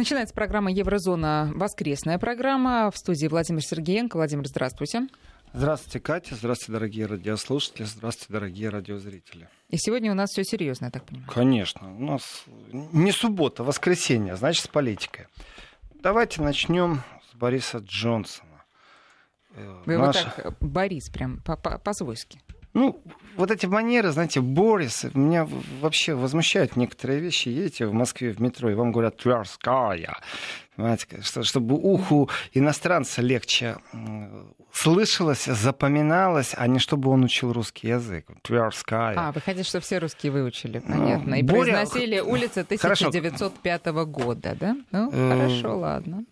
Начинается программа «Еврозона». Воскресная программа. В студии Владимир Сергеенко. Владимир, здравствуйте. Здравствуйте, Катя. Здравствуйте, дорогие радиослушатели. Здравствуйте, дорогие радиозрители. И сегодня у нас все серьезно, я так понимаю. Конечно. У нас не суббота, а воскресенье, значит, с политикой. Давайте начнем с Бориса Джонсона. Э, Вы Наш... вот так, Борис, прям по-свойски. Ну, вот эти манеры, знаете, Борис, меня вообще возмущают некоторые вещи. Едете в Москве в метро, и вам говорят «Тверская». Чтобы уху иностранца легче слышалось, запоминалось, а не чтобы он учил русский язык. Тверская. А, вы хотите, чтобы все русские выучили, ну, понятно. Ну, и Боря... произносили улицы 1905 хорошо. года, да? Ну, э, хорошо, ладно.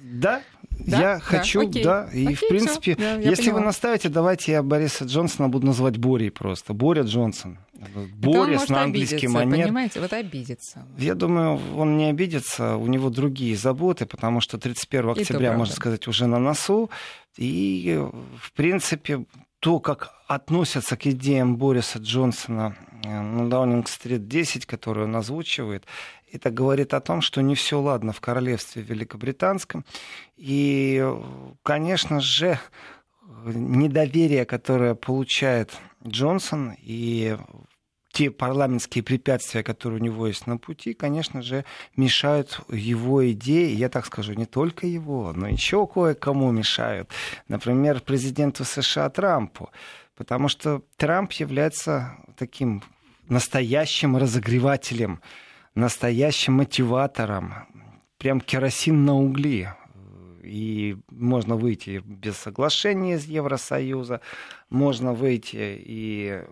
Да, да? Я да, хочу, окей. да. И, окей, в принципе, да, если поняла. вы наставите, давайте я Бориса Джонсона буду называть Борей просто. Боря Джонсон. Борис на английский манер. Понимаете, вот обидится. Я думаю, он не обидится, у него другие заботы, потому что 31 октября, можно сказать, уже на носу. И, в принципе, то, как относятся к идеям Бориса Джонсона э, на Даунинг-стрит 10, которую он озвучивает, это говорит о том, что не все ладно в королевстве Великобританском. И, конечно же, недоверие, которое получает Джонсон и те парламентские препятствия, которые у него есть на пути, конечно же, мешают его идее, я так скажу, не только его, но еще кое-кому мешают. Например, президенту США Трампу. Потому что Трамп является таким настоящим разогревателем настоящим мотиватором, прям керосин на угли. И можно выйти без соглашения из Евросоюза, можно выйти и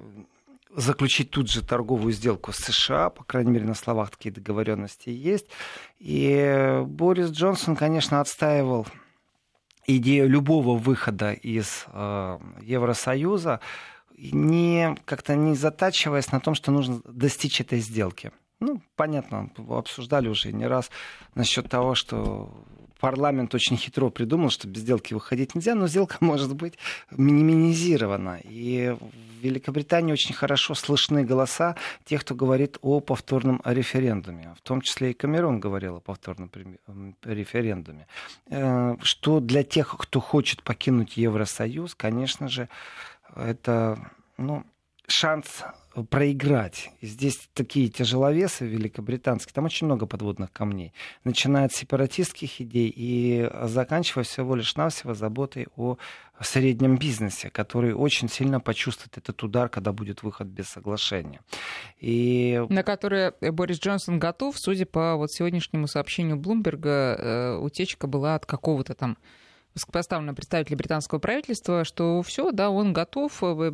заключить тут же торговую сделку с США, по крайней мере, на словах такие договоренности есть. И Борис Джонсон, конечно, отстаивал идею любого выхода из э, Евросоюза, не как-то не затачиваясь на том, что нужно достичь этой сделки. Ну, понятно, обсуждали уже не раз насчет того, что парламент очень хитро придумал, что без сделки выходить нельзя, но сделка может быть минимизирована. И в Великобритании очень хорошо слышны голоса тех, кто говорит о повторном референдуме. В том числе и Камерон говорил о повторном референдуме. Э, что для тех, кто хочет покинуть Евросоюз, конечно же, это ну, шанс проиграть. И здесь такие тяжеловесы великобританские, там очень много подводных камней. Начиная от сепаратистских идей и заканчивая всего лишь навсего заботой о среднем бизнесе, который очень сильно почувствует этот удар, когда будет выход без соглашения. И... На который Борис Джонсон готов, судя по вот сегодняшнему сообщению Блумберга, э, утечка была от какого-то там высокопоставленного представителя британского правительства, что все, да, он готов э,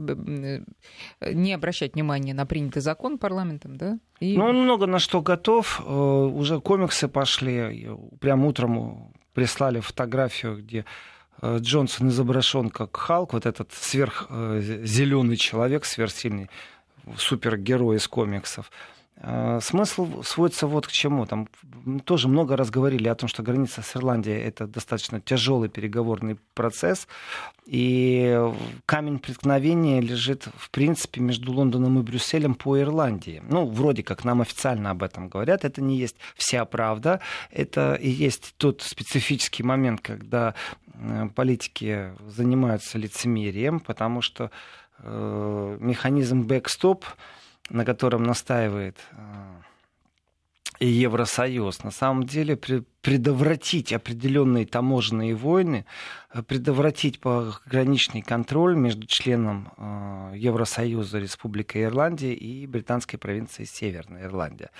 э, не обращать внимания на принятый закон парламентом, да? И... Ну, он много на что готов. Э, уже комиксы пошли. Прям утром прислали фотографию, где Джонсон изображен как Халк, вот этот сверхзеленый человек, сверхсильный супергерой из комиксов. А, смысл сводится вот к чему. Там тоже много раз говорили о том, что граница с Ирландией это достаточно тяжелый переговорный процесс. И камень преткновения лежит, в принципе, между Лондоном и Брюсселем по Ирландии. Ну, вроде как нам официально об этом говорят. Это не есть вся правда. Это и есть тот специфический момент, когда э, политики занимаются лицемерием, потому что э, механизм бэкстоп на котором настаивает и э, Евросоюз, на самом деле предотвратить определенные таможенные войны, э, предотвратить пограничный контроль между членом э, Евросоюза Республикой Ирландия и британской провинцией Северная Ирландия.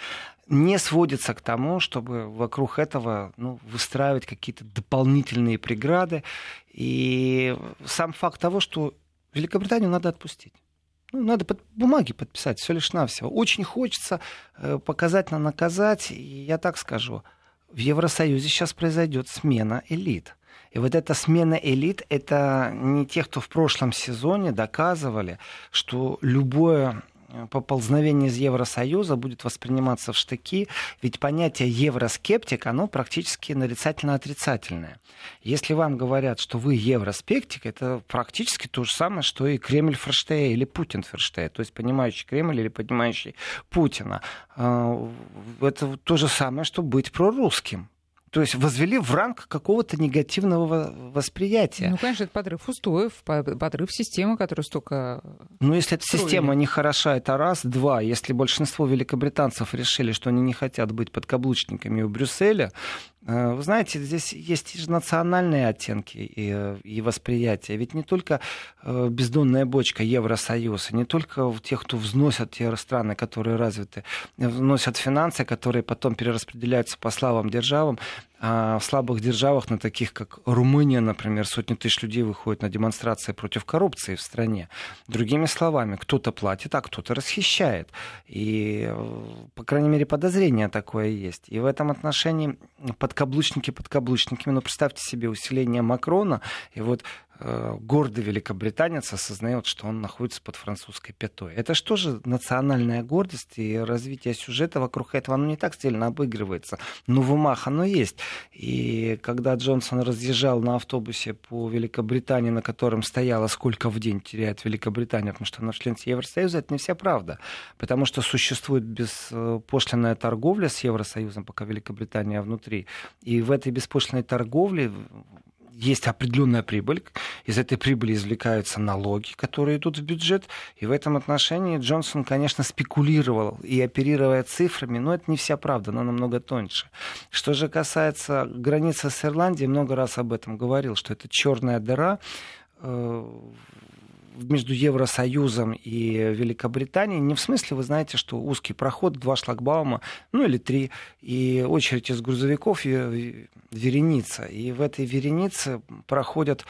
Не сводится к тому, чтобы вокруг этого ну, выстраивать какие-то дополнительные преграды. И сам факт того, что Великобританию надо отпустить. Ну, надо под бумаги подписать, все лишь навсего. Очень хочется э, показательно наказать. И я так скажу, в Евросоюзе сейчас произойдет смена элит. И вот эта смена элит, это не те, кто в прошлом сезоне доказывали, что любое поползновение из Евросоюза будет восприниматься в штыки, ведь понятие евроскептик, оно практически нарицательно-отрицательное. Если вам говорят, что вы евроспектик, это практически то же самое, что и Кремль Ферштея или Путин Ферштея, то есть понимающий Кремль или понимающий Путина. А, это то же самое, что быть прорусским. То есть возвели в ранг какого-то негативного восприятия. Ну, конечно, это подрыв устоев, подрыв системы, которая столько... Ну, если эта система не хороша, это раз. Два, если большинство великобританцев решили, что они не хотят быть подкаблучниками у Брюсселя, вы знаете, здесь есть и национальные оттенки и, и восприятия. Ведь не только э, бездонная бочка Евросоюз, не только тех, кто взносят те страны, которые развиты, вносят финансы, которые потом перераспределяются по слабым державам, а в слабых державах, на таких как Румыния, например, сотни тысяч людей выходят на демонстрации против коррупции в стране. Другими словами, кто-то платит, а кто-то расхищает. И, э, по крайней мере, подозрение такое есть. И в этом отношении подкаблучники подкаблучниками. Но представьте себе усиление Макрона, и вот гордый великобританец осознает, что он находится под французской пятой. Это что же национальная гордость и развитие сюжета вокруг этого, оно не так сильно обыгрывается, но в умах оно есть. И когда Джонсон разъезжал на автобусе по Великобритании, на котором стояло, сколько в день теряет Великобритания, потому что она член Евросоюза, это не вся правда. Потому что существует беспошлинная торговля с Евросоюзом, пока Великобритания внутри. И в этой беспошлиной торговле есть определенная прибыль, из этой прибыли извлекаются налоги, которые идут в бюджет, и в этом отношении Джонсон, конечно, спекулировал и оперируя цифрами, но это не вся правда, она намного тоньше. Что же касается границы с Ирландией, много раз об этом говорил, что это черная дыра, э, между Евросоюзом и Великобританией не в смысле, вы знаете, что узкий проход, два шлагбаума, ну или три, и очередь из грузовиков и вереница. И в этой веренице проходят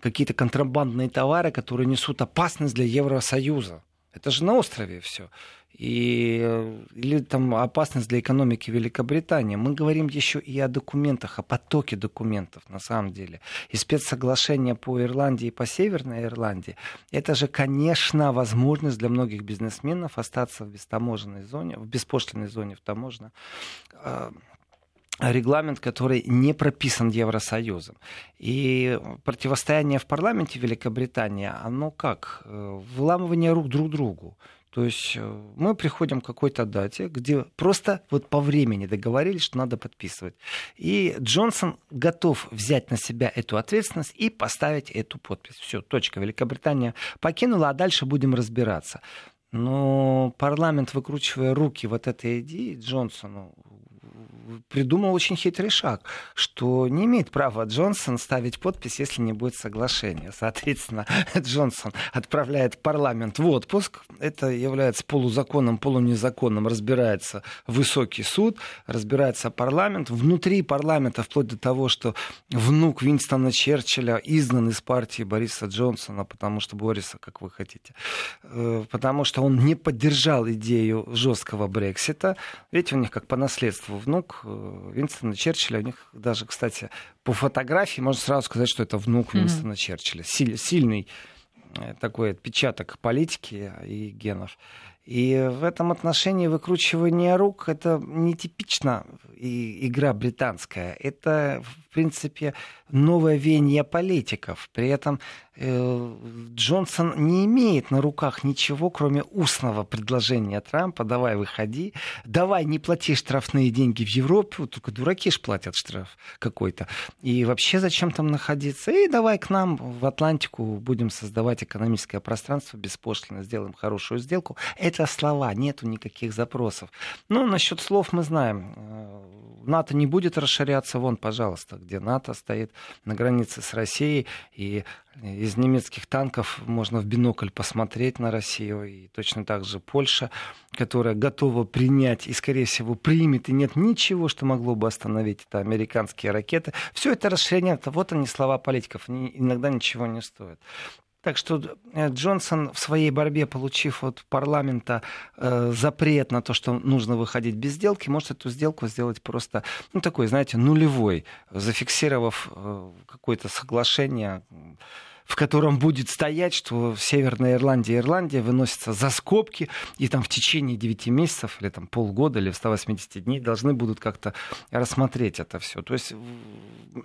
какие-то контрабандные товары, которые несут опасность для Евросоюза. Это же на острове все и, или там опасность для экономики Великобритании. Мы говорим еще и о документах, о потоке документов на самом деле. И спецсоглашение по Ирландии и по Северной Ирландии, это же, конечно, возможность для многих бизнесменов остаться в бестаможенной зоне, в беспошлиной зоне в таможне а, регламент, который не прописан Евросоюзом. И противостояние в парламенте Великобритании, оно как? Э, вламывание рук друг другу. То есть э, мы приходим к какой-то дате, где просто вот по времени договорились, что надо подписывать. И Джонсон готов взять на себя эту ответственность и поставить эту подпись. Все, точка. Великобритания покинула, а дальше будем разбираться. Но парламент, выкручивая руки вот этой идеи Джонсону, придумал очень хитрый шаг, что не имеет права Джонсон ставить подпись, если не будет соглашения. Соответственно, Джонсон отправляет парламент в отпуск. Это является полузаконным, полунезаконным. Разбирается высокий суд, разбирается парламент. Внутри парламента, вплоть до того, что внук Винстона Черчилля изгнан из партии Бориса Джонсона, потому что Бориса, как вы хотите, э, потому что он не поддержал идею жесткого Брексита. Видите, у них как по наследству внук Э, Винстона Черчилля. У них даже, кстати, по фотографии можно сразу сказать, что это внук Винстона mm-hmm. Черчилля. Силь, сильный э, такой отпечаток политики и генов. И в этом отношении выкручивание рук это нетипично игра британская. Это, в принципе, новое веяние политиков. При этом э, Джонсон не имеет на руках ничего, кроме устного предложения Трампа. Давай выходи, давай не плати штрафные деньги в Европе. Только дураки ж платят штраф какой-то. И вообще зачем там находиться? И давай к нам в Атлантику будем создавать экономическое пространство беспошлино, сделаем хорошую сделку. Это слова, нету никаких запросов. Ну, насчет слов мы знаем. Э, НАТО не будет расширяться. Вон, пожалуйста, где НАТО стоит на границе с Россией. И из немецких танков можно в бинокль посмотреть на Россию. И точно так же Польша, которая готова принять и, скорее всего, примет. И нет ничего, что могло бы остановить это американские ракеты. Все это расширение, это вот они слова политиков. Они иногда ничего не стоят. Так что э, Джонсон в своей борьбе, получив от парламента э, запрет на то, что нужно выходить без сделки, может эту сделку сделать просто, ну, такой, знаете, нулевой, зафиксировав э, какое-то соглашение в котором будет стоять, что в Северной Ирландии и Ирландия выносятся за скобки, и там в течение 9 месяцев или там полгода или 180 дней должны будут как-то рассмотреть это все. То есть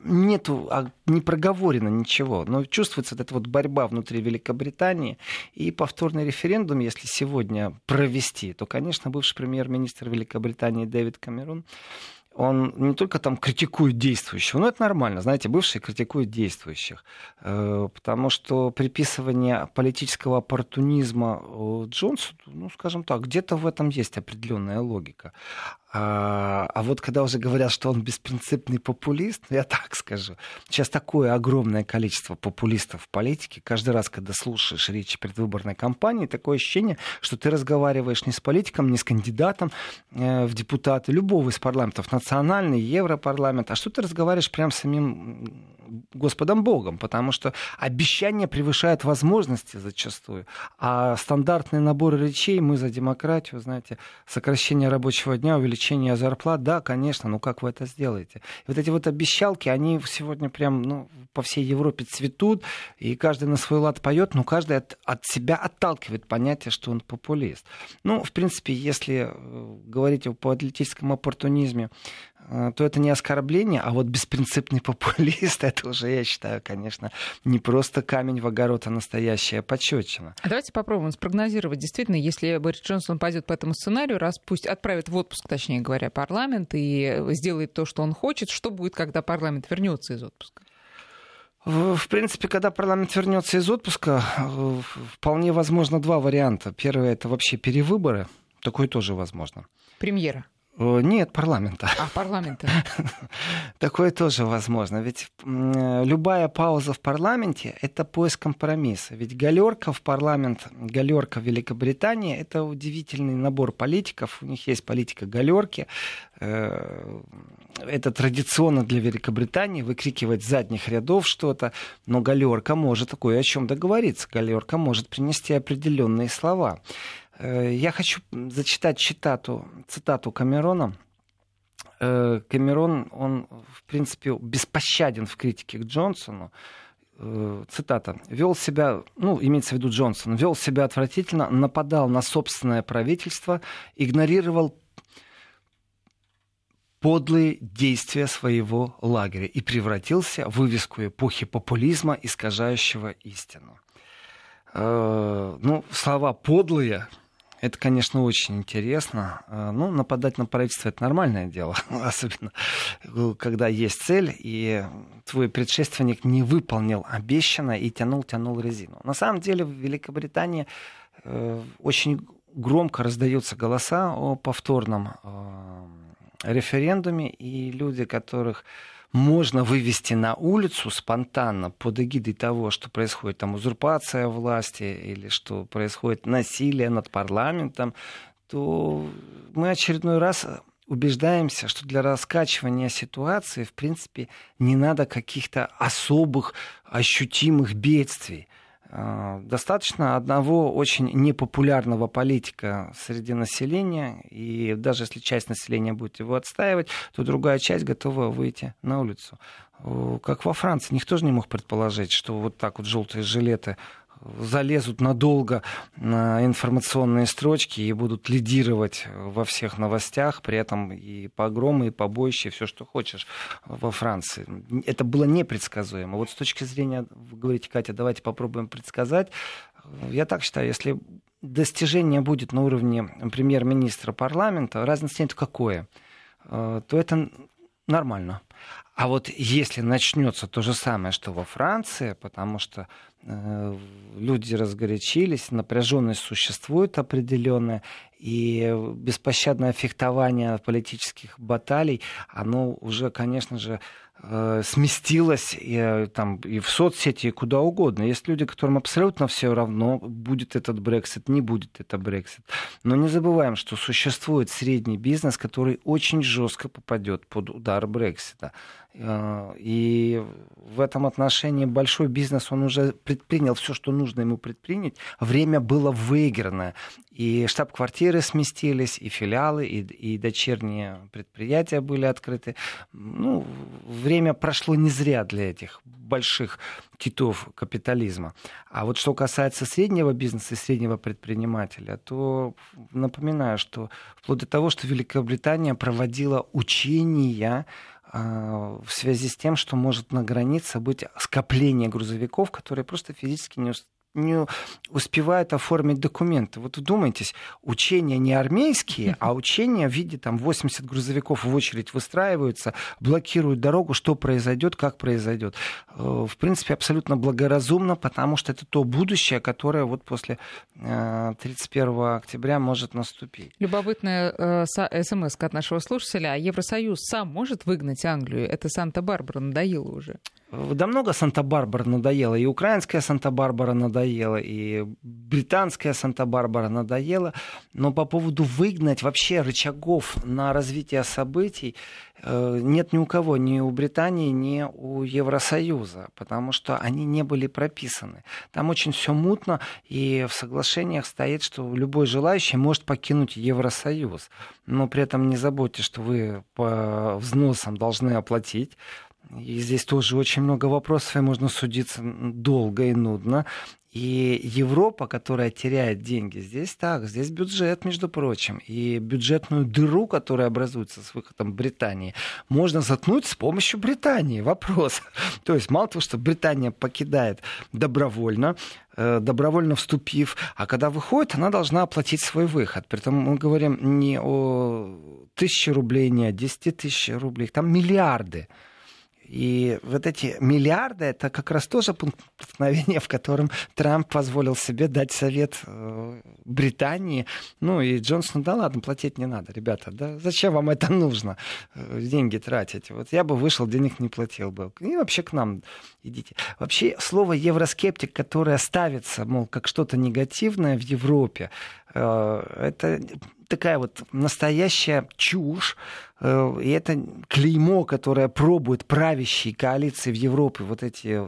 нету, а не проговорено ничего, но чувствуется вот эта вот борьба внутри Великобритании, и повторный референдум, если сегодня провести, то, конечно, бывший премьер-министр Великобритании Дэвид Камерун он не только там критикует действующего, но это нормально, знаете, бывшие критикуют действующих, э, потому что приписывание политического оппортунизма Джонсу, ну, скажем так, где-то в этом есть определенная логика. А, а вот когда уже говорят, что он беспринципный популист, ну, я так скажу. Сейчас такое огромное количество популистов в политике. Каждый раз, когда слушаешь речи предвыборной кампании, такое ощущение, что ты разговариваешь не с политиком, не с кандидатом э, в депутаты любого из парламентов, национальный, европарламент, а что ты разговариваешь прям с самим Господом Богом, потому что обещания превышают возможности зачастую. А стандартный набор речей мы за демократию, знаете, сокращение рабочего дня, увеличение зарплат, да, конечно, ну как вы это сделаете? И вот эти вот обещалки, они сегодня прям ну, по всей Европе цветут, и каждый на свой лад поет, но каждый от, от себя отталкивает понятие, что он популист. Ну, в принципе, если э, говорить о политическом оппортунизме, то это не оскорбление, а вот беспринципный популист, это уже, я считаю, конечно, не просто камень в огород, а настоящая пощечина. А давайте попробуем спрогнозировать. Действительно, если Борис Джонсон пойдет по этому сценарию, раз пусть отправит в отпуск, точнее говоря, парламент и сделает то, что он хочет, что будет, когда парламент вернется из отпуска? В принципе, когда парламент вернется из отпуска, э, вполне возможно два варианта. Первый это вообще перевыборы. Такое тоже возможно. Премьера. Нет, парламента. А, парламента. Такое тоже возможно. Ведь любая пауза в парламенте — это поиск компромисса. Ведь галерка в парламент, галерка в Великобритании — это удивительный набор политиков. У них есть политика галерки. Э, это традиционно для Великобритании выкрикивать с задних рядов что-то, но галерка может такое о чем договориться. Галерка может принести определенные слова. Э, я хочу зачитать цитату, цитату Камерона. Э, Камерон, он, в принципе, беспощаден в критике к Джонсону. Э, цитата. «Вел себя, ну, имеется в виду Джонсон, вел себя отвратительно, нападал на собственное правительство, игнорировал подлые действия своего лагеря и превратился в вывеску эпохи популизма, искажающего истину». Ну, слова «подлые» Это, конечно, очень интересно. А, ну, нападать на правительство это нормальное дело, особенно э, когда есть цель, и твой предшественник не выполнил обещанное и тянул-тянул резину. На самом деле в Великобритании э, очень громко раздаются голоса о повторном э, референдуме, и люди, которых можно вывести на улицу спонтанно под эгидой того, что происходит там узурпация власти или что происходит насилие над парламентом, то мы очередной раз убеждаемся, что для раскачивания ситуации, в принципе, не надо каких-то особых ощутимых бедствий. А, достаточно одного очень непопулярного политика среди населения, и даже если часть населения будет его отстаивать, то другая часть готова выйти на улицу. Как во Франции, никто же не мог предположить, что вот так вот желтые жилеты залезут надолго на информационные строчки и будут лидировать во всех новостях, при этом и погромы, и побоища, и все, что хочешь во Франции. Это было непредсказуемо. Вот с точки зрения, вы говорите, Катя, давайте попробуем предсказать. Я так считаю, если достижение будет на уровне премьер-министра парламента, разницы нет какое, э, то это нормально. А вот если начнется то же самое, что во Франции, потому что э, люди разгорячились, напряженность существует определенная, и беспощадное фехтование политических баталий, оно уже, конечно же, э, сместилось и, э, там, и в соцсети, и куда угодно. Есть люди, которым абсолютно все равно, будет этот Брексит, не будет это Брексит. Но не забываем, что существует средний бизнес, который очень жестко попадет под удар Брексита. Э, и в этом отношении большой бизнес, он уже предпринял все, что нужно ему предпринять. Время было выиграно. И штаб-квартиры сместились, и филиалы, и, и дочерние предприятия были открыты. Ну, время прошло не зря для этих больших китов капитализма. А вот что касается среднего бизнеса и среднего предпринимателя, то напоминаю, что вплоть до того, что Великобритания проводила учения в связи с тем, что может на границе быть скопление грузовиков, которые просто физически не, не успевают оформить документы. Вот вдумайтесь, учения не армейские, а учения в виде там 80 грузовиков в очередь выстраиваются, блокируют дорогу, что произойдет, как произойдет. Э, в принципе, абсолютно благоразумно, потому что это то будущее, которое вот после 31 э, октября может наступить. Любопытная э, смс от нашего слушателя. А Евросоюз сам может выгнать Англию? Это Санта-Барбара надоело уже. Да много Санта-Барбара надоело. И украинская Санта-Барбара надоела, и британская Санта-Барбара надоела. Но по поводу выгнать вообще рычагов на развитие событий э, нет ни у кого, ни у Британии, ни у Евросоюза, потому что они не были прописаны. Там очень все мутно, и в соглашениях стоит, что любой желающий может покинуть Евросоюз. Но при этом не забудьте, что вы по взносам должны оплатить и здесь тоже очень много вопросов, и можно судиться долго и нудно. И Европа, которая теряет деньги, здесь так, здесь бюджет, между прочим. И бюджетную дыру, которая образуется с выходом Британии, можно заткнуть с помощью Британии. Вопрос. То есть мало того, что Британия покидает добровольно, э, добровольно вступив, а когда выходит, она должна оплатить свой выход. Притом мы говорим не о тысяче рублей, не о десяти тысяч рублей, там миллиарды. И вот эти миллиарды, это как раз тоже пункт преткновения, в котором Трамп позволил себе дать совет э, Британии. Ну и Джонсону, да ладно, платить не надо, ребята, да зачем вам это нужно, э, деньги тратить? Вот я бы вышел, денег не платил бы. И вообще к нам идите. Вообще слово евроскептик, которое ставится, мол, как что-то негативное в Европе, это такая вот настоящая чушь, э, и это клеймо, которое пробует правящие коалиции в Европе, вот эти э,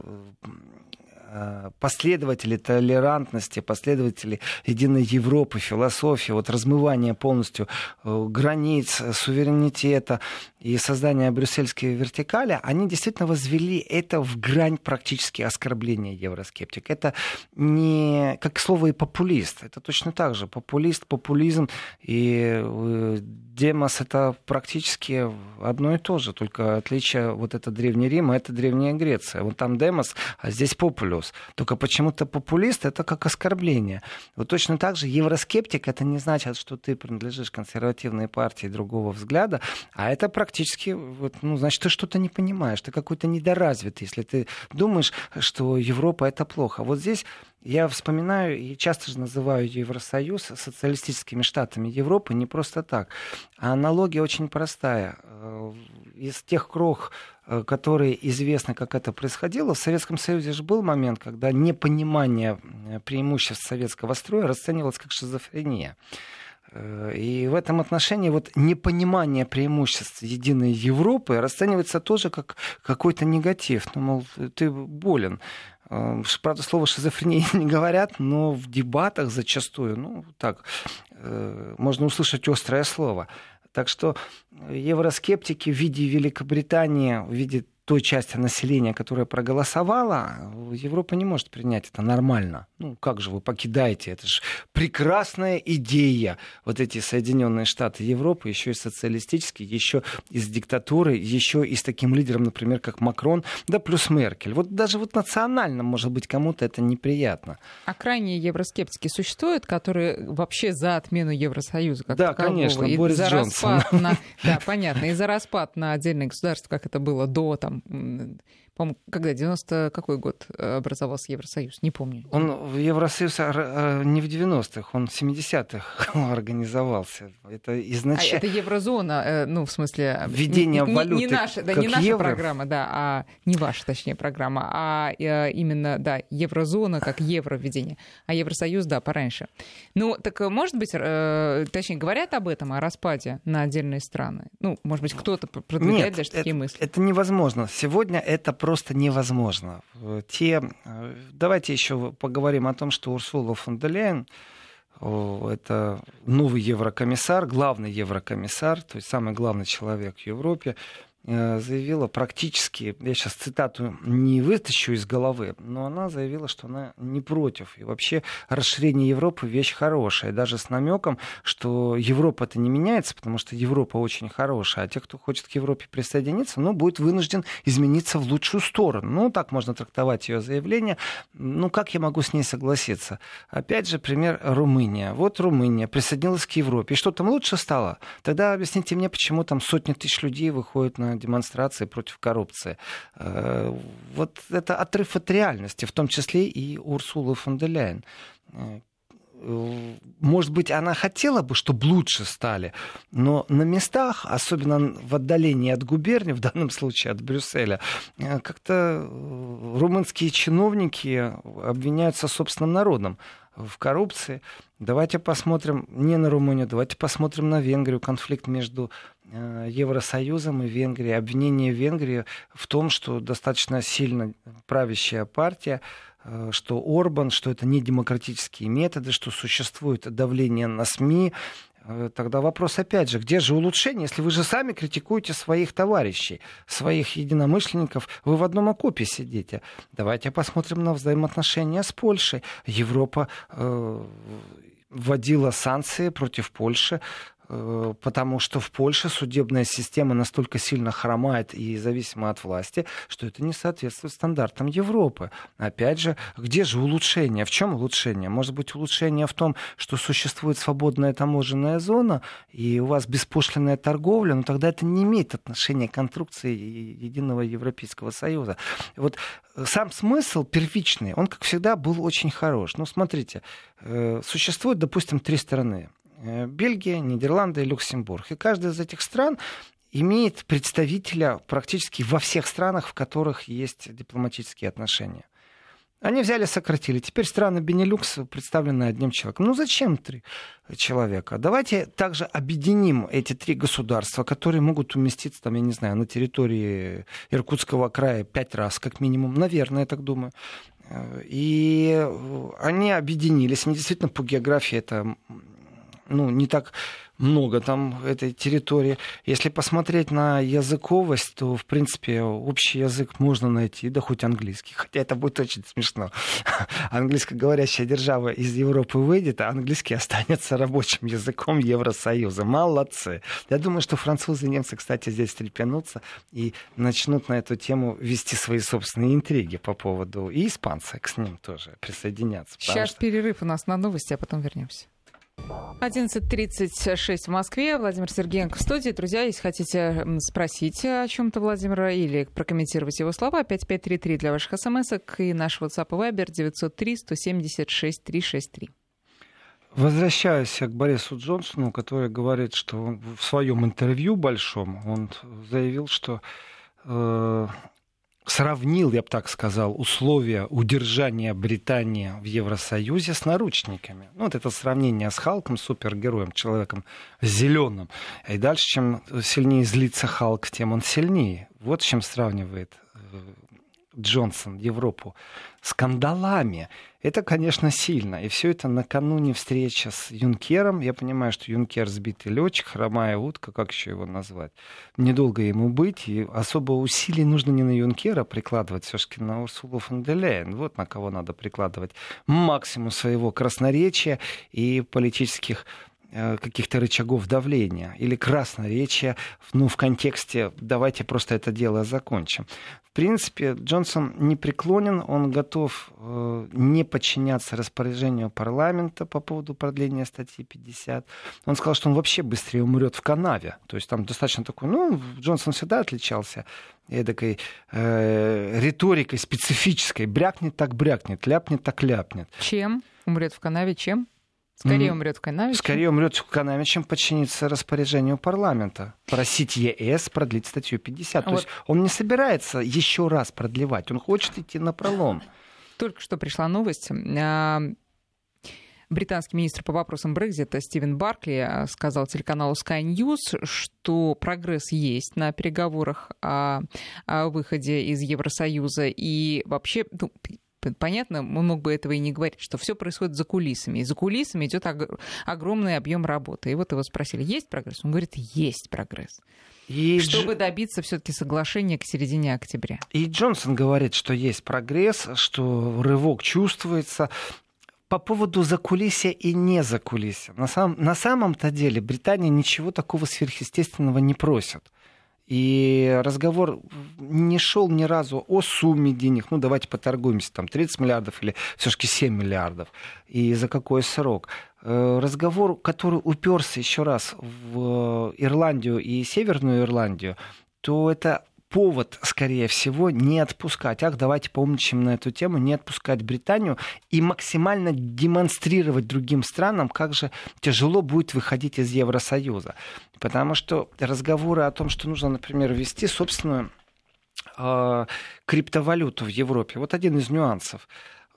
последователи толерантности, последователи единой Европы, философии, вот размывание полностью э, границ, суверенитета, и создания брюссельской вертикали, они действительно возвели это в грань практически оскорбления евроскептик. Это не как слово и популист. Это точно так же. Популист, популизм и э, демос это практически одно и то же. Только отличие вот это Древний Рим, а это Древняя Греция. Вот там демос, а здесь популюс. Только почему-то популист это как оскорбление. Вот точно так же евроскептик это не значит, что ты принадлежишь консервативной партии другого взгляда, а это практически, вот, ну, значит, ты что-то не понимаешь, ты какой-то недоразвитый, если ты думаешь, что Европа это плохо. Вот здесь я вспоминаю и часто же называю Евросоюз социалистическими штатами Европы не просто так. А аналогия очень простая. Э, из тех крох, э, которые известны, как это происходило, в Советском Союзе же был момент, когда непонимание э, преимуществ советского строя расценивалось как шизофрения. И в этом отношении вот непонимание преимуществ единой Европы расценивается тоже как какой-то негатив. Ну, мол, ты болен. Э, правда, слово шизофрения не говорят, но в дебатах зачастую, ну, так, э, можно услышать острое слово. Так что евроскептики в виде Великобритании, в виде той части населения, которая проголосовала, Европа не может принять это нормально. Ну, как же вы покидаете? Это же прекрасная идея. Вот эти Соединенные Штаты Европы, еще и социалистические, еще и с диктатурой, еще и с таким лидером, например, как Макрон, да плюс Меркель. Вот даже вот национально, может быть, кому-то это неприятно. А крайние евроскептики существуют, которые вообще за отмену Евросоюза? Как да, такового, конечно, и Борис за Джонсон. Распад на, да, понятно. И за распад на отдельное государство, как это было до там, 嗯 по-моему, когда, 90 какой год э, образовался Евросоюз? Не помню. Он в Евросоюз э, не в 90-х, он в 70-х организовался. Это изначально... А это еврозона, э, ну, в смысле... Введение не, валюты не, не наша, да, не наша евро. программа, да, а не ваша, точнее, программа, а именно, да, еврозона как евровведение, а Евросоюз, да, пораньше. Ну, так, может быть, точнее, говорят об этом, о распаде на отдельные страны? Ну, может быть, кто-то продвигает Нет, даже это, такие мысли? это невозможно. Сегодня это просто невозможно. Те... Давайте еще поговорим о том, что Урсула фон де Лейн это новый еврокомиссар, главный еврокомиссар, то есть самый главный человек в Европе, Э, заявила практически, я сейчас цитату не вытащу из головы, но она заявила, что она не против. И вообще расширение Европы вещь хорошая, даже с намеком, что Европа-то не меняется, потому что Европа очень хорошая, а те, кто хочет к Европе присоединиться, ну, будет вынужден измениться в лучшую сторону. Ну, так можно трактовать ее заявление. Ну, как я могу с ней согласиться? Опять же, пример Румыния. Вот Румыния присоединилась к Европе. И что там лучше стало? Тогда объясните мне, почему там сотни тысяч людей выходят на демонстрации против коррупции. Э, вот это отрыв от реальности, в том числе и Урсулы фон де Ляйен э, может быть, она хотела бы, чтобы лучше стали, но на местах, особенно в отдалении от губернии, в данном случае от Брюсселя, э, как-то румынские чиновники обвиняются собственным народом в коррупции. Давайте посмотрим не на Румынию, давайте посмотрим на Венгрию. Конфликт между э, Евросоюзом и Венгрией. Обвинение Венгрии в том, что достаточно сильно правящая партия э, что Орбан, что это не демократические методы, что существует давление на СМИ, тогда вопрос опять же, где же улучшение, если вы же сами критикуете своих товарищей, своих единомышленников, вы в одном окопе сидите. Давайте посмотрим на взаимоотношения с Польшей. Европа э, вводила санкции против Польши Э, потому что в Польше судебная система настолько сильно хромает и зависима от власти, что это не соответствует стандартам Европы. Опять же, где же улучшение? В чем улучшение? Может быть, улучшение в том, что существует свободная таможенная зона, и у вас беспошлинная торговля, но тогда это не имеет отношения к конструкции единого Европейского Союза. Вот э, сам смысл первичный, он, как всегда, был очень хорош. Ну, смотрите, э, существует, допустим, три страны. Э, Бельгия, Нидерланды Люксембург. И каждая из этих стран имеет представителя практически во всех странах, в которых есть дипломатические отношения. Они взяли, сократили. Теперь страны Бенилюкс представлены одним человеком. Ну зачем три человека? Давайте также объединим эти три государства, которые могут уместиться, там, я не знаю, на территории Иркутского края пять раз, как минимум. Наверное, я так думаю. Э, и они объединились. Они действительно по географии это ну, не так много там этой территории. Если посмотреть на языковость, то, в принципе, общий язык можно найти, да хоть английский. Хотя это будет очень смешно. Английскоговорящая держава из Европы выйдет, а английский останется рабочим языком Евросоюза. Молодцы. Я думаю, что французы и немцы, кстати, здесь встрепенутся и начнут на эту тему вести свои собственные интриги по поводу... И испанцы к ним тоже присоединятся. Сейчас что... перерыв у нас на новости, а потом вернемся. 11.36 в Москве. Владимир Сергеенко в студии. Друзья, если хотите спросить о чем-то Владимира или прокомментировать его слова, 5533 для ваших смс и наш WhatsApp и Viber 903 176 363. Возвращаясь к Борису Джонсону, который говорит, что он в своем интервью большом он заявил, что э, сравнил, я бы так сказал, условия удержания Британии в Евросоюзе с наручниками. Ну, вот это сравнение с Халком, супергероем, человеком зеленым. И дальше, чем сильнее злится Халк, тем он сильнее. Вот с чем сравнивает э, Джонсон Европу. Скандалами. Это, конечно, сильно. И все это накануне встречи с Юнкером. Я понимаю, что Юнкер сбитый летчик, хромая утка, как еще его назвать. Недолго ему быть. И особо усилий нужно не на Юнкера прикладывать, все-таки на Урсулу фон де Лейн. Вот на кого надо прикладывать максимум своего красноречия и политических каких-то рычагов давления или красноречия, ну, в контексте «давайте просто это дело закончим». В принципе, Джонсон не преклонен, он готов э, не подчиняться распоряжению парламента по поводу продления статьи 50. Он сказал, что он вообще быстрее умрет в канаве. То есть там достаточно такой, ну, Джонсон всегда отличался эдакой э, риторикой специфической. Брякнет так брякнет, ляпнет так ляпнет. Чем? Умрет в канаве чем? Скорее умрет в канаве. Скорее умрет в канаве, чем подчиниться распоряжению парламента. Просить ЕС продлить статью 50. Вот. То есть он не собирается еще раз продлевать, он хочет идти на пролом. Только что пришла новость. А, британский министр по вопросам Брекзита Стивен Баркли а, сказал телеканалу Sky News, что прогресс есть на переговорах о, о выходе из Евросоюза. И вообще, ну, понятно, он мог бы этого и не говорить, что все происходит за кулисами. И за кулисами идет огромный объем работы. И вот его спросили, есть прогресс? Он говорит, есть прогресс. И чтобы Дж... добиться все-таки соглашения к середине октября. И Джонсон говорит, что есть прогресс, что рывок чувствуется по поводу закулисья и не закулисья. На, сам, на самом-то деле Британия ничего такого сверхъестественного не просит. И разговор не шел ни разу о сумме денег. Ну, давайте поторгуемся, там 30 миллиардов или все-таки 7 миллиардов. И за какой срок. Э, разговор, который уперся еще раз в Ирландию и Северную Ирландию, то это повод, скорее всего, не отпускать. Ах, давайте поумничаем на эту тему, не отпускать Британию и максимально демонстрировать другим странам, как же тяжело будет выходить из Евросоюза. Потому что разговоры о том, что нужно, например, ввести собственную э, криптовалюту в Европе, вот один из нюансов.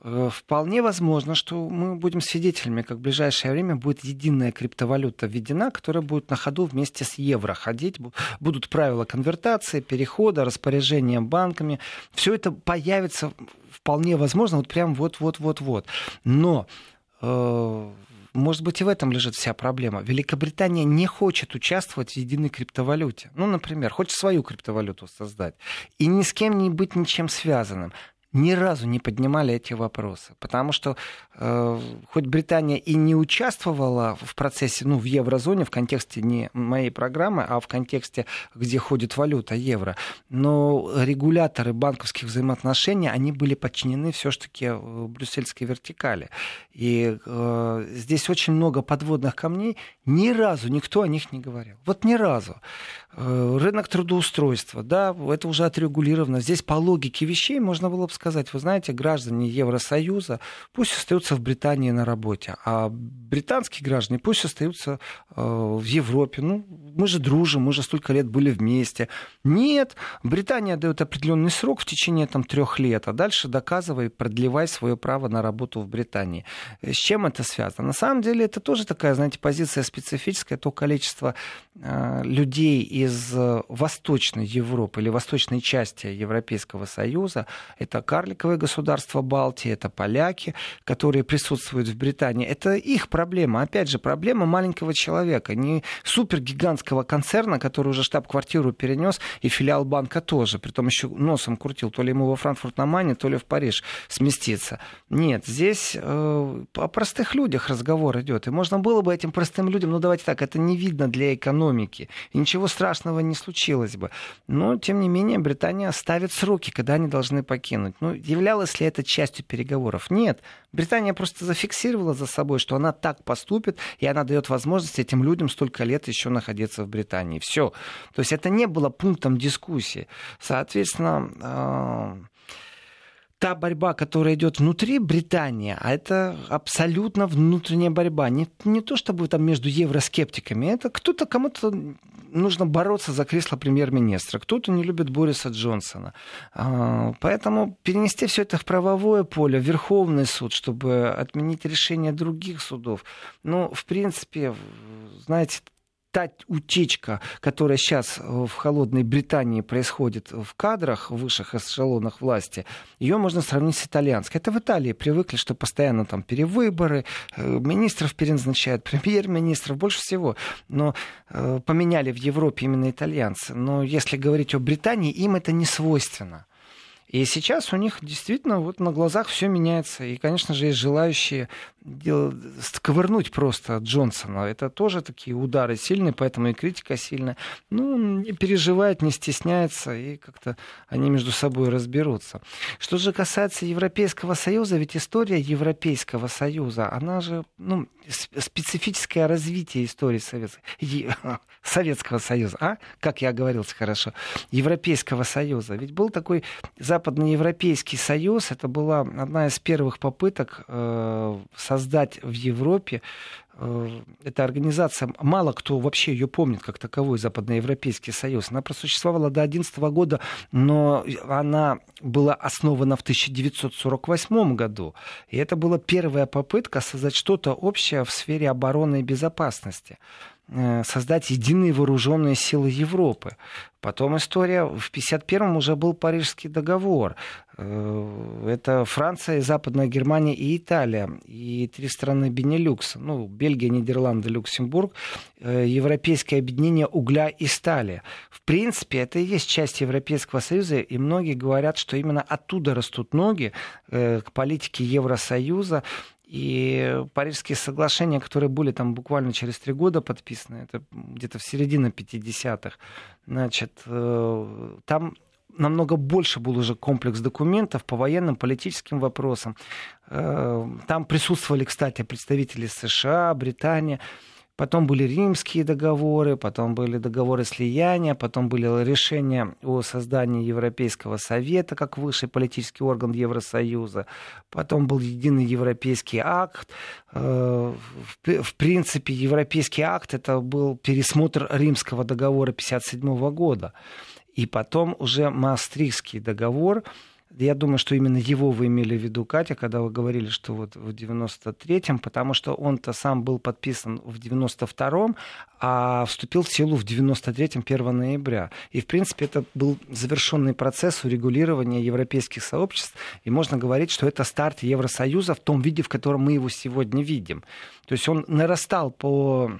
Э, вполне возможно, что мы будем свидетелями, как в ближайшее время будет единая криптовалюта введена, которая будет на ходу вместе с евро ходить. Будут правила конвертации, перехода, распоряжения банками. Все это появится вполне возможно вот прям вот-вот-вот-вот. Но э, может быть, и в этом лежит вся проблема. Великобритания не хочет участвовать в единой криптовалюте. Ну, например, хочет свою криптовалюту создать. И ни с кем не быть ничем связанным ни разу не поднимали эти вопросы. Потому что э, хоть Британия и не участвовала в процессе, ну, в еврозоне, в контексте не моей программы, а в контексте, где ходит валюта евро, но регуляторы банковских взаимоотношений, они были подчинены все-таки э, брюссельской вертикали. И э, здесь очень много подводных камней. Ни разу никто о них не говорил. Вот ни разу. Э, рынок трудоустройства, да, это уже отрегулировано. Здесь по логике вещей можно было бы сказать, вы знаете, граждане Евросоюза пусть остаются в Британии на работе, а британские граждане пусть остаются э, в Европе. Ну, мы же дружим, мы же столько лет были вместе. Нет, Британия дает определенный срок в течение там, трех лет, а дальше доказывай, продлевай свое право на работу в Британии. С чем это связано? На самом деле это тоже такая, знаете, позиция специфическая, то количество э, людей и из э, Восточной Европы или восточной части Европейского Союза. Это карликовые государства Балтии, это поляки, которые присутствуют в Британии. Это их проблема. Опять же, проблема маленького человека, не супергигантского концерна, который уже штаб-квартиру перенес, и филиал банка тоже. Притом еще носом крутил, то ли ему во Франкфурт на Мане, то ли в Париж сместиться. Нет, здесь э, о простых людях разговор идет. И можно было бы этим простым людям, ну давайте так, это не видно для экономики. И ничего страшного страшного не случилось бы. Но, тем не менее, Британия ставит сроки, когда они должны покинуть. Ну, являлось ли это частью переговоров? Нет. Британия просто зафиксировала за собой, что она так поступит, и она дает возможность этим людям столько лет еще находиться в Британии. Все. То есть это не было пунктом дискуссии. Соответственно, а, та борьба, которая идет внутри Британии, а это абсолютно внутренняя борьба. Не, не то чтобы там между евроскептиками, это кто-то кому-то нужно бороться за кресло премьер-министра, кто-то не любит Бориса Джонсона. А, поэтому перенести все это в правовое поле, в Верховный суд, чтобы отменить решение других судов. Ну, в принципе, знаете, та утечка, которая сейчас в холодной Британии происходит в кадрах, в высших эшелонах власти, ее можно сравнить с итальянской. Это в Италии привыкли, что постоянно там перевыборы, э, министров переназначают, премьер-министров, больше всего. Но э, поменяли в Европе именно итальянцы. Но если говорить о Британии, им это не свойственно. И сейчас у них действительно вот на глазах все меняется. И, конечно же, есть желающие сковырнуть просто Джонсона. Это тоже такие удары сильные, поэтому и критика сильная. Ну, не переживает, не стесняется, и как-то они между собой разберутся. Что же касается Европейского Союза, ведь история Европейского Союза, она же ну, специфическое развитие истории Советского Союза, а? Как я оговорился хорошо. Европейского Союза. Ведь был такой Западноевропейский Союз, это была одна из первых попыток э, создать в Европе эта организация, мало кто вообще ее помнит как таковой, Западноевропейский Союз. Она просуществовала до 2011 года, но она была основана в 1948 году. И это была первая попытка создать что-то общее в сфере обороны и безопасности. э, создать единые вооруженные силы Европы. Потом история, в 1951-м уже был Парижский договор. Э, это Франция, Западная Германия и Италия. И три страны Бенилюкса. Ну, Бельгия, Нидерланды, Люксембург. Э, Европейское объединение угля и стали. В принципе, это и есть часть Европейского Союза. И многие говорят, что именно оттуда растут ноги к политике Евросоюза. И Парижские соглашения, которые были там буквально через три года подписаны, это где-то в середине 50-х, значит, э, там намного больше был уже комплекс документов по военным, политическим вопросам. Э, там присутствовали, кстати, представители США, Британии. Потом были римские договоры, потом были договоры слияния, потом были решения о создании Европейского совета как высший политический орган Евросоюза, потом был единый европейский акт. Э, в принципе, европейский акт это был пересмотр римского договора 1957 года. И потом уже Маастрихтский договор, я думаю, что именно его вы имели в виду, Катя, когда вы говорили, что вот в 93-м, потому что он-то сам был подписан в 92-м, а вступил в силу в 93-м 1 ноября. И, в принципе, это был завершенный процесс урегулирования европейских сообществ, и можно говорить, что это старт Евросоюза в том виде, в котором мы его сегодня видим. То есть он нарастал по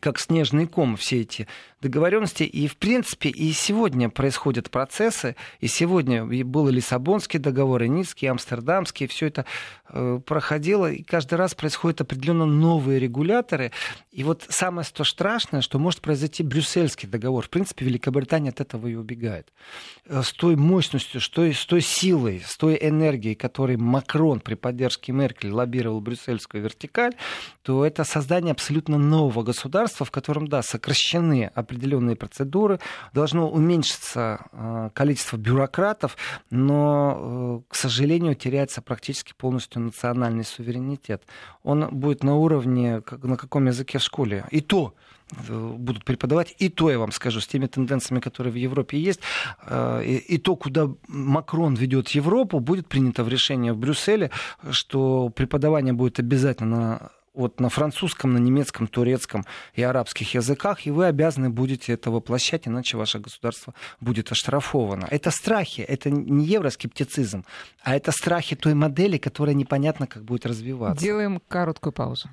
как снежный ком все эти договоренности. И, в принципе, и сегодня происходят процессы. И сегодня был Лиссабонский договор, и Ницкий, и Амстердамский. Все это э, проходило. И каждый раз происходят определенно новые регуляторы. И вот самое что страшное, что может произойти Брюссельский договор. В принципе, Великобритания от этого и убегает. Э, с той мощностью, с той, с той силой, с той энергией, которой Макрон при поддержке Меркель лоббировал брюссельскую вертикаль, то это создание абсолютно нового государства, в котором, да, сокращены определенные процедуры, должно уменьшиться э, количество бюрократов, но, э, к сожалению, теряется практически полностью национальный суверенитет. Он будет на уровне, на каком языке в школе. И то э, будут преподавать. И то, я вам скажу, с теми тенденциями, которые в Европе есть, и, и то, куда Макрон ведет Европу, будет принято в решении в Брюсселе, что преподавание будет обязательно на вот на французском, на немецком, турецком и арабских языках, и вы обязаны будете это воплощать, иначе ваше государство будет оштрафовано. Это страхи, это не евроскептицизм, а это страхи той модели, которая непонятно как будет развиваться. Делаем короткую паузу.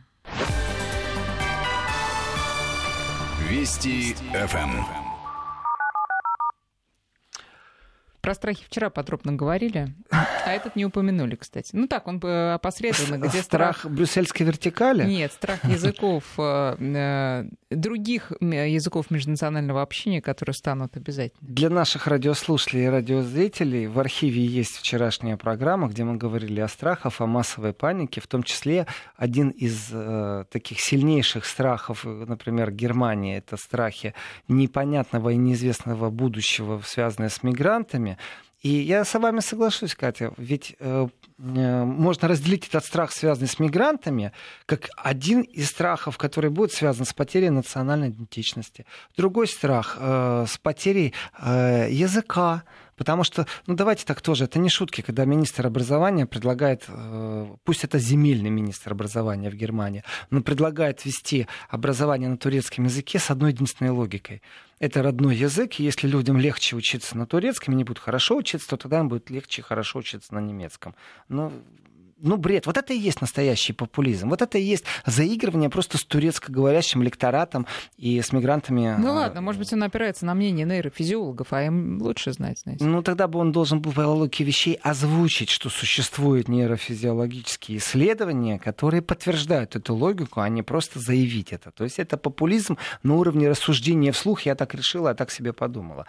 Вести ФМ. Про страхи вчера подробно говорили, а этот не упомянули, кстати. Ну так, он опосредованно, где страх... Страх брюссельской вертикали? Нет, страх языков, э, э, других языков межнационального общения, которые станут обязательно. Для наших радиослушателей и радиозрителей в архиве есть вчерашняя программа, где мы говорили о страхах, о массовой панике, в том числе один из э, таких сильнейших страхов, например, Германии, это страхи непонятного и неизвестного будущего, связанные с мигрантами. И я с вами соглашусь, Катя, ведь э, э, можно разделить этот страх, связанный с мигрантами, как один из страхов, который будет связан с потерей национальной идентичности. Другой страх э, с потерей э, языка, Потому что, ну давайте так тоже, это не шутки, когда министр образования предлагает, э, пусть это земельный министр образования в Германии, но предлагает вести образование на турецком языке с одной единственной логикой. Это родной язык, и если людям легче учиться на турецком, они будут хорошо учиться, то тогда им будет легче хорошо учиться на немецком. Ну, ну, бред. Вот это и есть настоящий популизм. Вот это и есть заигрывание просто с турецкоговорящим лекторатом и с мигрантами. Ну ладно, может быть, он опирается на мнение нейрофизиологов, а им лучше знать, знаете. Ну, тогда бы он должен был по логике вещей озвучить, что существуют нейрофизиологические исследования, которые подтверждают эту логику, а не просто заявить это. То есть это популизм на уровне рассуждения вслух. Я так решила, я так себе подумала.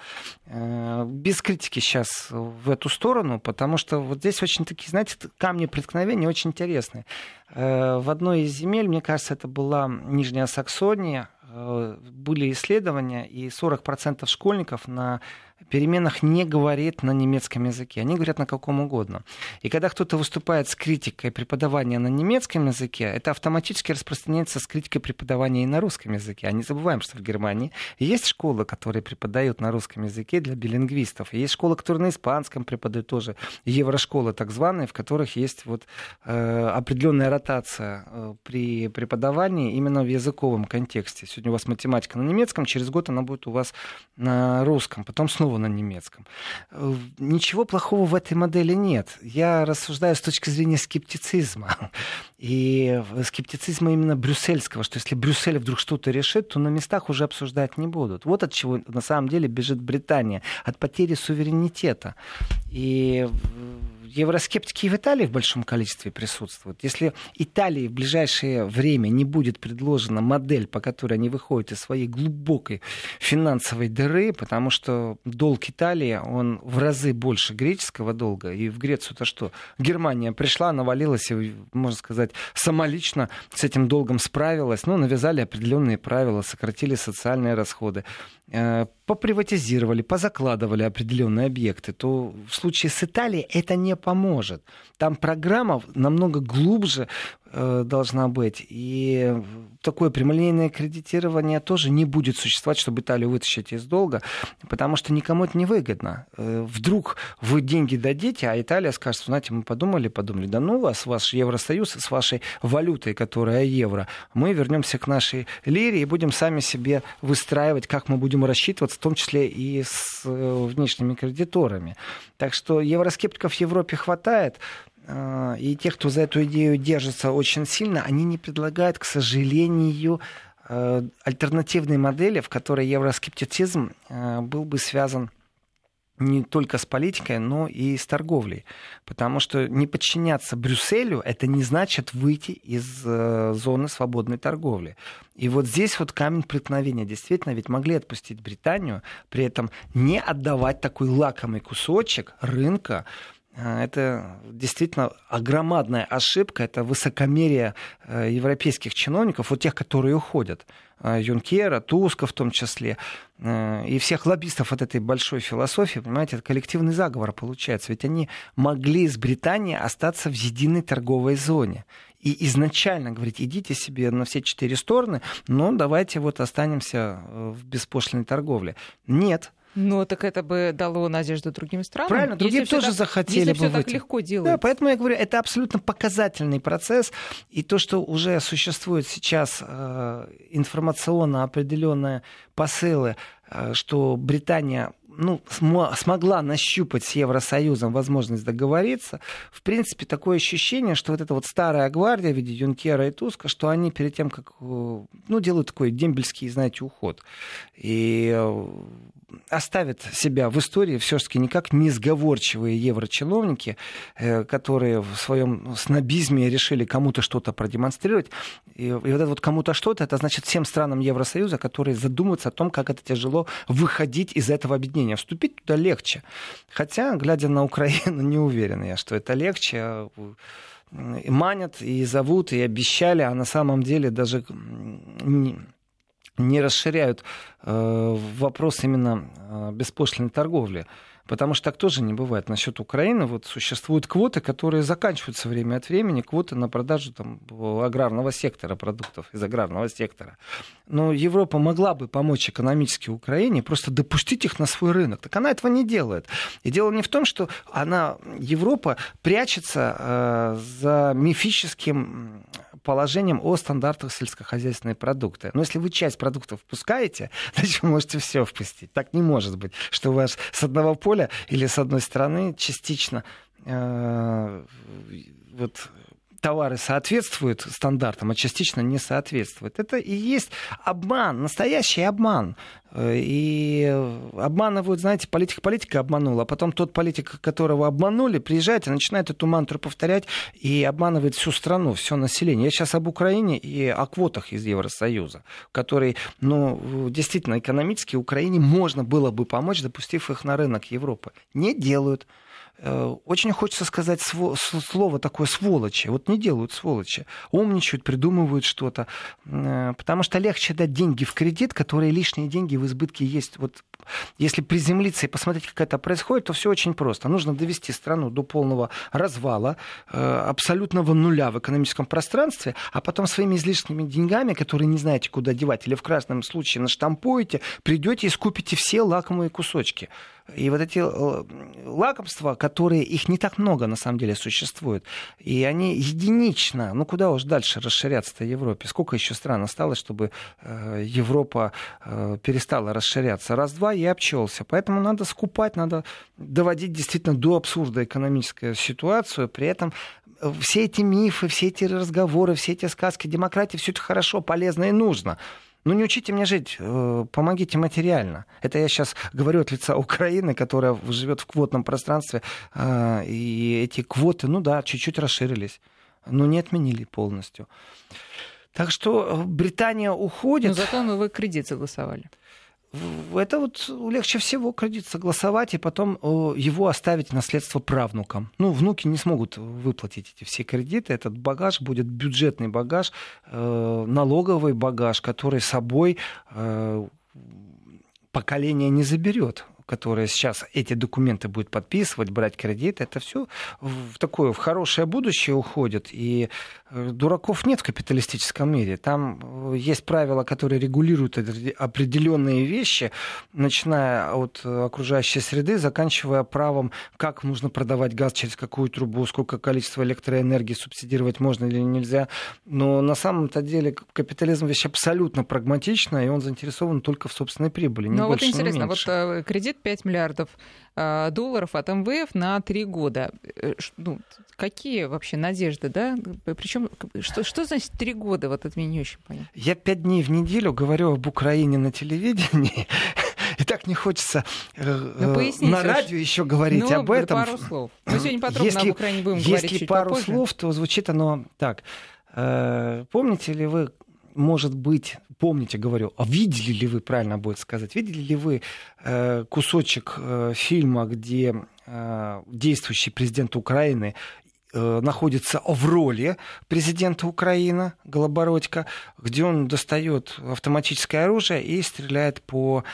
Э, без критики сейчас в эту сторону, потому что вот здесь очень такие, знаете, камни преткновения столкновения очень интересные. Э, в одной из земель, мне кажется, это была Нижняя Саксония, были исследования, и 40% школьников на переменах не говорит на немецком языке, они говорят на каком угодно. И когда кто-то выступает с критикой преподавания на немецком языке, это автоматически распространяется с критикой преподавания и на русском языке. А не забываем, что в Германии есть школы, которые преподают на русском языке для билингвистов. Есть школы, которые на испанском преподают тоже, еврошколы так званые, в которых есть вот, э, определенная ротация э, при преподавании именно в языковом контексте. Сегодня у вас математика на немецком, через год она будет у вас на русском, потом снова на немецком. Э, ничего плохого в этой модели нет. Я рассуждаю с точки зрения скептицизма. И скептицизма именно брюссельского, что если Брюссель вдруг что-то решит, то на местах уже обсуждать не будут. Вот от чего на самом деле бежит Британия. От потери суверенитета. И евроскептики в Италии в большом количестве присутствуют. Если Италии в ближайшее время не будет предложена модель, по которой они выходят из своей глубокой финансовой дыры, потому что долг Италии, он в разы больше греческого долга, и в Грецию-то что? Германия пришла, навалилась, и, можно сказать, самолично с этим долгом справилась, но навязали определенные правила, сократили социальные расходы. Поприватизировали, позакладывали определенные объекты, то в случае с Италией это не поможет. Там программа намного глубже должна быть. И такое прямолинейное кредитирование тоже не будет существовать, чтобы Италию вытащить из долга, потому что никому это не выгодно. Э, вдруг вы деньги дадите, а Италия скажет, знаете, мы подумали, подумали, да ну вас, ваш Евросоюз с вашей валютой, которая евро, мы вернемся к нашей лире и будем сами себе выстраивать, как мы будем рассчитываться, в том числе и с э, внешними кредиторами. Так что евроскептиков в Европе хватает, и те, кто за эту идею держится очень сильно, они не предлагают, к сожалению, э, альтернативной модели, в которой евроскептицизм э, был бы связан не только с политикой, но и с торговлей. Потому что не подчиняться Брюсселю, это не значит выйти из э, зоны свободной торговли. И вот здесь вот камень преткновения. Действительно, ведь могли отпустить Британию, при этом не отдавать такой лакомый кусочек рынка а, это действительно огромадная ошибка, это высокомерие э, европейских чиновников, вот тех, которые уходят. А, Юнкера, Туска в том числе, э, и всех лоббистов от этой большой философии, понимаете, это коллективный заговор получается. Ведь они могли с Британией остаться в единой торговой зоне. И изначально говорить, идите себе на все четыре стороны, но давайте вот останемся э, в беспошлиной торговле. Нет, ну, так это бы дало надежду другим странам. Правильно, другие тоже так, захотели если бы все так легко делать. Да, поэтому я говорю, это абсолютно показательный процесс. И то, что уже существует сейчас э, информационно определенные посылы, э, что Британия ну, см- смогла нащупать с Евросоюзом возможность договориться, в принципе, такое ощущение, что вот эта вот старая гвардия в виде Юнкера и Туска, что они перед тем, как, э, ну, делают такой дембельский, знаете, уход. И э, оставят себя в истории все-таки никак несговорчивые еврочиновники, э, которые в своем снобизме решили кому-то что-то продемонстрировать. И, и вот это вот кому-то что-то, это значит всем странам Евросоюза, которые задумываются о том, как это тяжело выходить из этого объединения. Вступить туда легче. Хотя, глядя на Украину, не уверен я, что это легче и манят, и зовут, и обещали, а на самом деле даже не расширяют э, вопрос именно э, беспошлиной торговли. Потому что так тоже не бывает. Насчет Украины вот существуют квоты, которые заканчиваются время от времени, квоты на продажу там, аграрного сектора, продуктов из аграрного сектора. Но Европа могла бы помочь экономически Украине, просто допустить их на свой рынок. Так она этого не делает. И дело не в том, что она, Европа прячется э, за мифическим положением о стандартах сельскохозяйственной продукты. Но если вы часть продуктов впускаете, значит, вы можете все впустить. Так не может быть, что у вас с одного поля или с одной стороны частично э, вот товары соответствуют стандартам, а частично не соответствуют. Это и есть обман, настоящий обман. Э, и обманывают, знаете, политик политика обманула, а потом тот политик, которого обманули, приезжает и начинает эту мантру повторять и обманывает всю страну, все население. Я сейчас об Украине и о квотах из Евросоюза, которые, ну, действительно, экономически Украине можно было бы помочь, допустив их на рынок Европы. Не делают. Э, очень хочется сказать слово такое сволочи. Вот не делают сволочи. Умничают, придумывают что-то. Э, потому что легче дать деньги в кредит, которые лишние деньги в избытке есть. Вот если приземлиться и посмотреть, как это происходит, то все очень просто. Нужно довести страну до полного развала, э, абсолютного нуля в экономическом пространстве, а потом своими излишними деньгами, которые не знаете, куда девать, или в красном случае наштампуете, придете и скупите все лакомые кусочки. И вот эти э, лакомства, которые, их не так много на самом деле существует, и они единично, ну куда уж дальше расширяться-то Европе? Сколько еще стран осталось, чтобы э, Европа перестала расширяться? Раз-два и обчелся. Поэтому надо скупать, надо доводить действительно до абсурда экономическую ситуацию, при этом все эти мифы, все эти разговоры, все эти сказки демократии, все это хорошо, полезно и нужно. Ну не учите меня жить, э, помогите материально. Это я сейчас говорю от лица Украины, которая живет в квотном пространстве, а, и эти квоты, ну да, чуть-чуть расширились, но не отменили полностью. Так что Британия уходит. Но зато вы кредит согласовали это вот легче всего кредит согласовать и потом его оставить наследство правнукам. Ну, внуки не смогут выплатить эти все кредиты. Этот багаж будет бюджетный багаж, э, налоговый багаж, который собой э, поколение не заберет которая сейчас эти документы будет подписывать, брать кредит, это все в такое в хорошее будущее уходит. И э, дураков нет в капиталистическом мире. Там э, есть правила, которые регулируют определенные вещи, начиная от окружающей среды, заканчивая правом, как нужно продавать газ через какую трубу, сколько количества электроэнергии субсидировать можно или нельзя. Но на самом-то деле капитализм вещь абсолютно прагматичная, и он заинтересован только в собственной прибыли. Ну вот интересно, вот э, кредит 5 миллиардов а, долларов от МВФ на три года. Э, ну, какие вообще надежды, да? Причем, что, что значит три года? Вот это мне не очень понятно. Я пять дней в неделю говорю об Украине на телевидении. И так не хочется э, ну, на радио еще говорить ну, об этом. пару слов. Мы сегодня подробно если, об Украине будем если говорить Если пару попозже. слов, то звучит оно так. Э, помните ли вы, может быть, помните, говорю, а видели ли вы, правильно будет сказать, видели ли вы э, кусочек э, фильма, где э, действующий президент Украины э, находится в роли президента Украины Голобородько, где он достает автоматическое оружие и стреляет по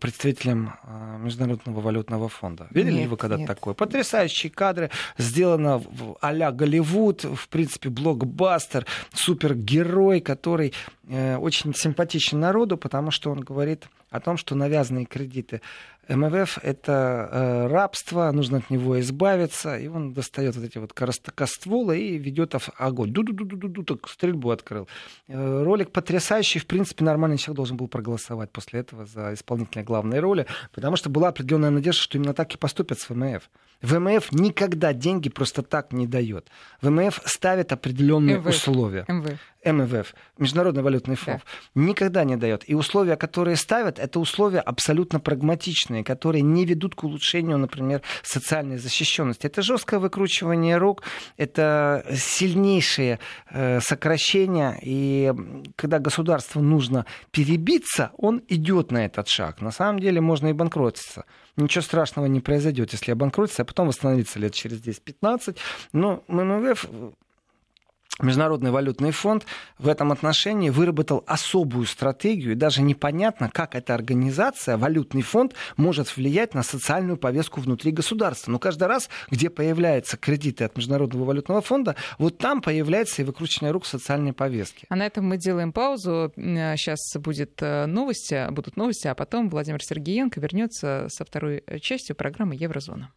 представителем а, Международного валютного фонда. Видели нет, ли вы когда-то такое? Потрясающие кадры, сделано а-ля Голливуд, в принципе, блокбастер, супергерой, который очень симпатичен народу, потому что он говорит о том, что навязанные кредиты МВФ — это э, рабство, нужно от него избавиться, и он достает вот эти вот короткостволы и ведет огонь. Ду-ду-ду-ду-ду, так стрельбу открыл. Э, ролик потрясающий, в принципе, нормальный человек должен был проголосовать после этого за исполнителя главной роли, потому что была определенная надежда, что именно так и поступят с ВМФ. ВМФ никогда деньги просто так не дает. ВМФ ставит определенные МВФ. условия. МВФ. МВФ, Международный валютный фонд, да. никогда не дает. И условия, которые ставят, это условия абсолютно прагматичные, которые не ведут к улучшению, например, социальной защищенности. Это жесткое выкручивание рук, это сильнейшее э, сокращение. И когда государству нужно перебиться, он идет на этот шаг. На самом деле можно и банкротиться. Ничего страшного не произойдет, если обанкротиться, а потом восстановиться лет через 10-15. Но МВФ Международный валютный фонд в этом отношении выработал особую стратегию, и даже непонятно, как эта организация, валютный фонд, может влиять на социальную повестку внутри государства. Но каждый раз, где появляются кредиты от Международного валютного фонда, вот там появляется и выкручивание рук социальной повестки. А на этом мы делаем паузу. Сейчас будет э, новости, будут новости, а потом Владимир Сергеенко вернется со второй частью программы Еврозона.